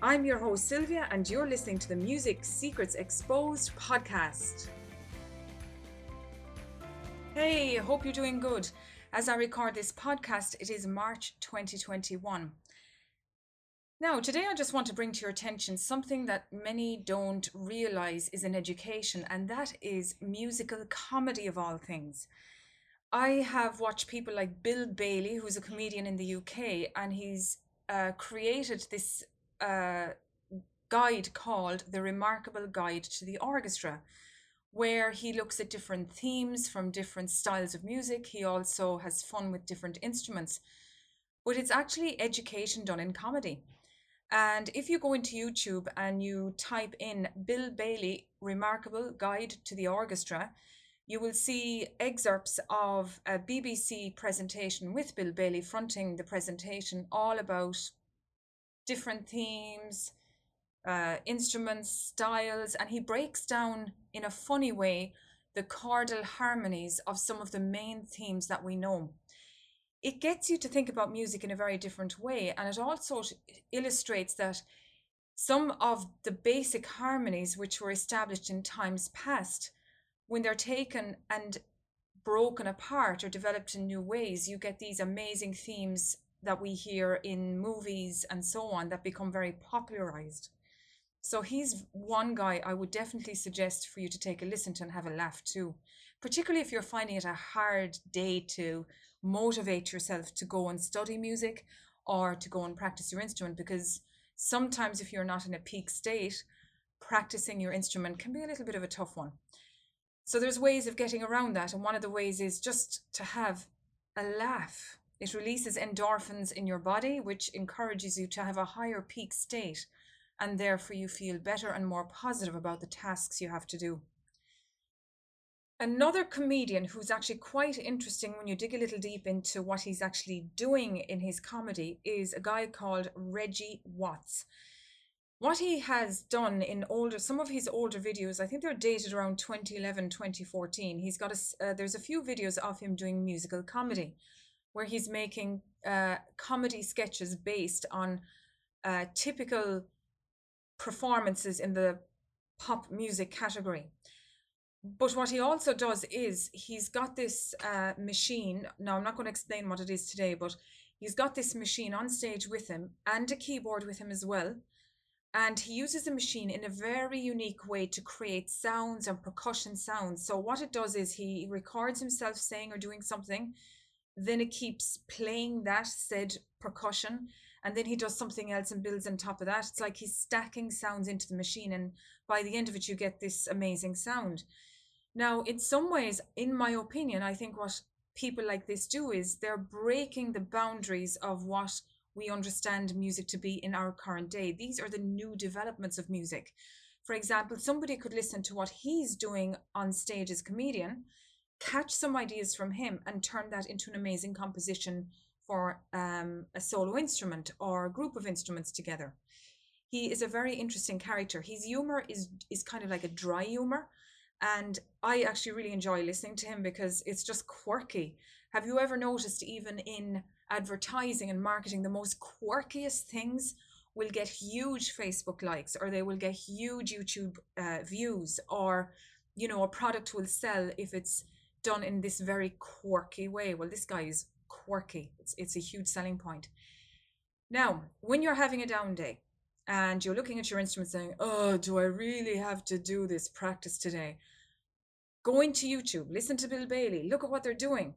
I'm your host Sylvia, and you're listening to the Music Secrets Exposed podcast. Hey, hope you're doing good. As I record this podcast, it is March 2021. Now, today I just want to bring to your attention something that many don't realize is in education, and that is musical comedy of all things. I have watched people like Bill Bailey, who's a comedian in the UK, and he's uh, created this uh, guide called The Remarkable Guide to the Orchestra, where he looks at different themes from different styles of music. He also has fun with different instruments, but it's actually education done in comedy. And if you go into YouTube and you type in Bill Bailey Remarkable Guide to the Orchestra, you will see excerpts of a BBC presentation with Bill Bailey fronting the presentation, all about different themes, uh, instruments, styles, and he breaks down in a funny way the chordal harmonies of some of the main themes that we know it gets you to think about music in a very different way. And it also illustrates that some of the basic harmonies which were established in times past, when they're taken and broken apart or developed in new ways, you get these amazing themes that we hear in movies and so on that become very popularized. So he's one guy I would definitely suggest for you to take a listen to and have a laugh too, particularly if you're finding it a hard day to motivate yourself to go and study music or to go and practice your instrument because sometimes if you're not in a peak state practicing your instrument can be a little bit of a tough one so there's ways of getting around that and one of the ways is just to have a laugh it releases endorphins in your body which encourages you to have a higher peak state and therefore you feel better and more positive about the tasks you have to do Another comedian who's actually quite interesting when you dig a little deep into what he's actually doing in his comedy is a guy called Reggie Watts. What he has done in older, some of his older videos, I think they're dated around 2011, 2014. He's got a, uh, there's a few videos of him doing musical comedy where he's making uh, comedy sketches based on uh, typical performances in the pop music category but what he also does is he's got this uh, machine. Now, I'm not going to explain what it is today, but he's got this machine on stage with him and a keyboard with him as well. And he uses the machine in a very unique way to create sounds and percussion sounds. So, what it does is he records himself saying or doing something, then it keeps playing that said percussion, and then he does something else and builds on top of that. It's like he's stacking sounds into the machine, and by the end of it, you get this amazing sound. Now, in some ways, in my opinion, I think what people like this do is they're breaking the boundaries of what we understand music to be in our current day. These are the new developments of music. For example, somebody could listen to what he's doing on stage as comedian, catch some ideas from him, and turn that into an amazing composition for um, a solo instrument or a group of instruments together. He is a very interesting character. His humor is is kind of like a dry humor, and I actually really enjoy listening to him because it's just quirky. Have you ever noticed, even in advertising and marketing, the most quirkiest things will get huge Facebook likes or they will get huge YouTube uh, views, or you know, a product will sell if it's done in this very quirky way. Well, this guy is quirky, it's, it's a huge selling point. Now, when you're having a down day, and you're looking at your instrument saying, Oh, do I really have to do this practice today? Go into YouTube, listen to Bill Bailey, look at what they're doing,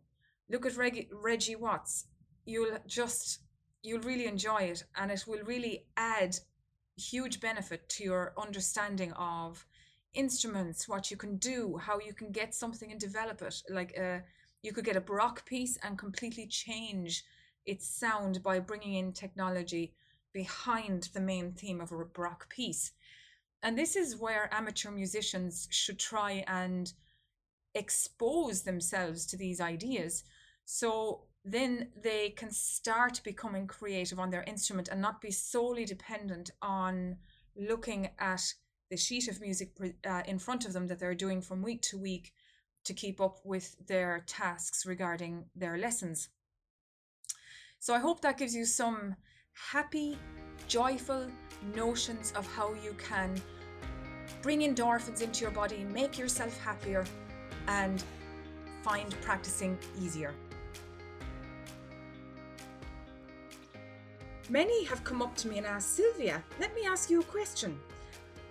look at Reg- Reggie Watts. You'll just, you'll really enjoy it, and it will really add huge benefit to your understanding of instruments, what you can do, how you can get something and develop it. Like uh, you could get a Baroque piece and completely change its sound by bringing in technology behind the main theme of a Baroque piece. And this is where amateur musicians should try and expose themselves to these ideas. So then they can start becoming creative on their instrument and not be solely dependent on looking at the sheet of music uh, in front of them that they're doing from week to week to keep up with their tasks regarding their lessons. So I hope that gives you some happy, joyful notions of how you can bring endorphins into your body, make yourself happier, and find practicing easier. Many have come up to me and asked, Sylvia, let me ask you a question.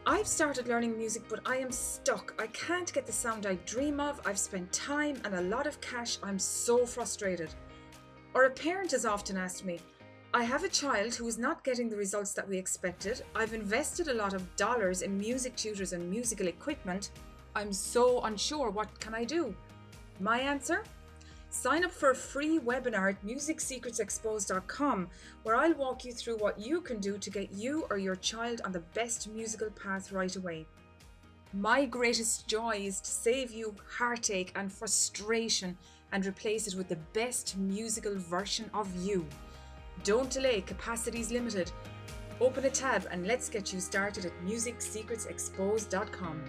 I've started learning music, but I am stuck. I can't get the sound I dream of. I've spent time and a lot of cash. I'm so frustrated. Or a parent has often asked me, I have a child who is not getting the results that we expected. I've invested a lot of dollars in music tutors and musical equipment. I'm so unsure. What can I do? My answer? Sign up for a free webinar at musicsecretsexposed.com where I'll walk you through what you can do to get you or your child on the best musical path right away. My greatest joy is to save you heartache and frustration and replace it with the best musical version of you. Don't delay, capacity is limited. Open a tab and let's get you started at musicsecretsexposed.com.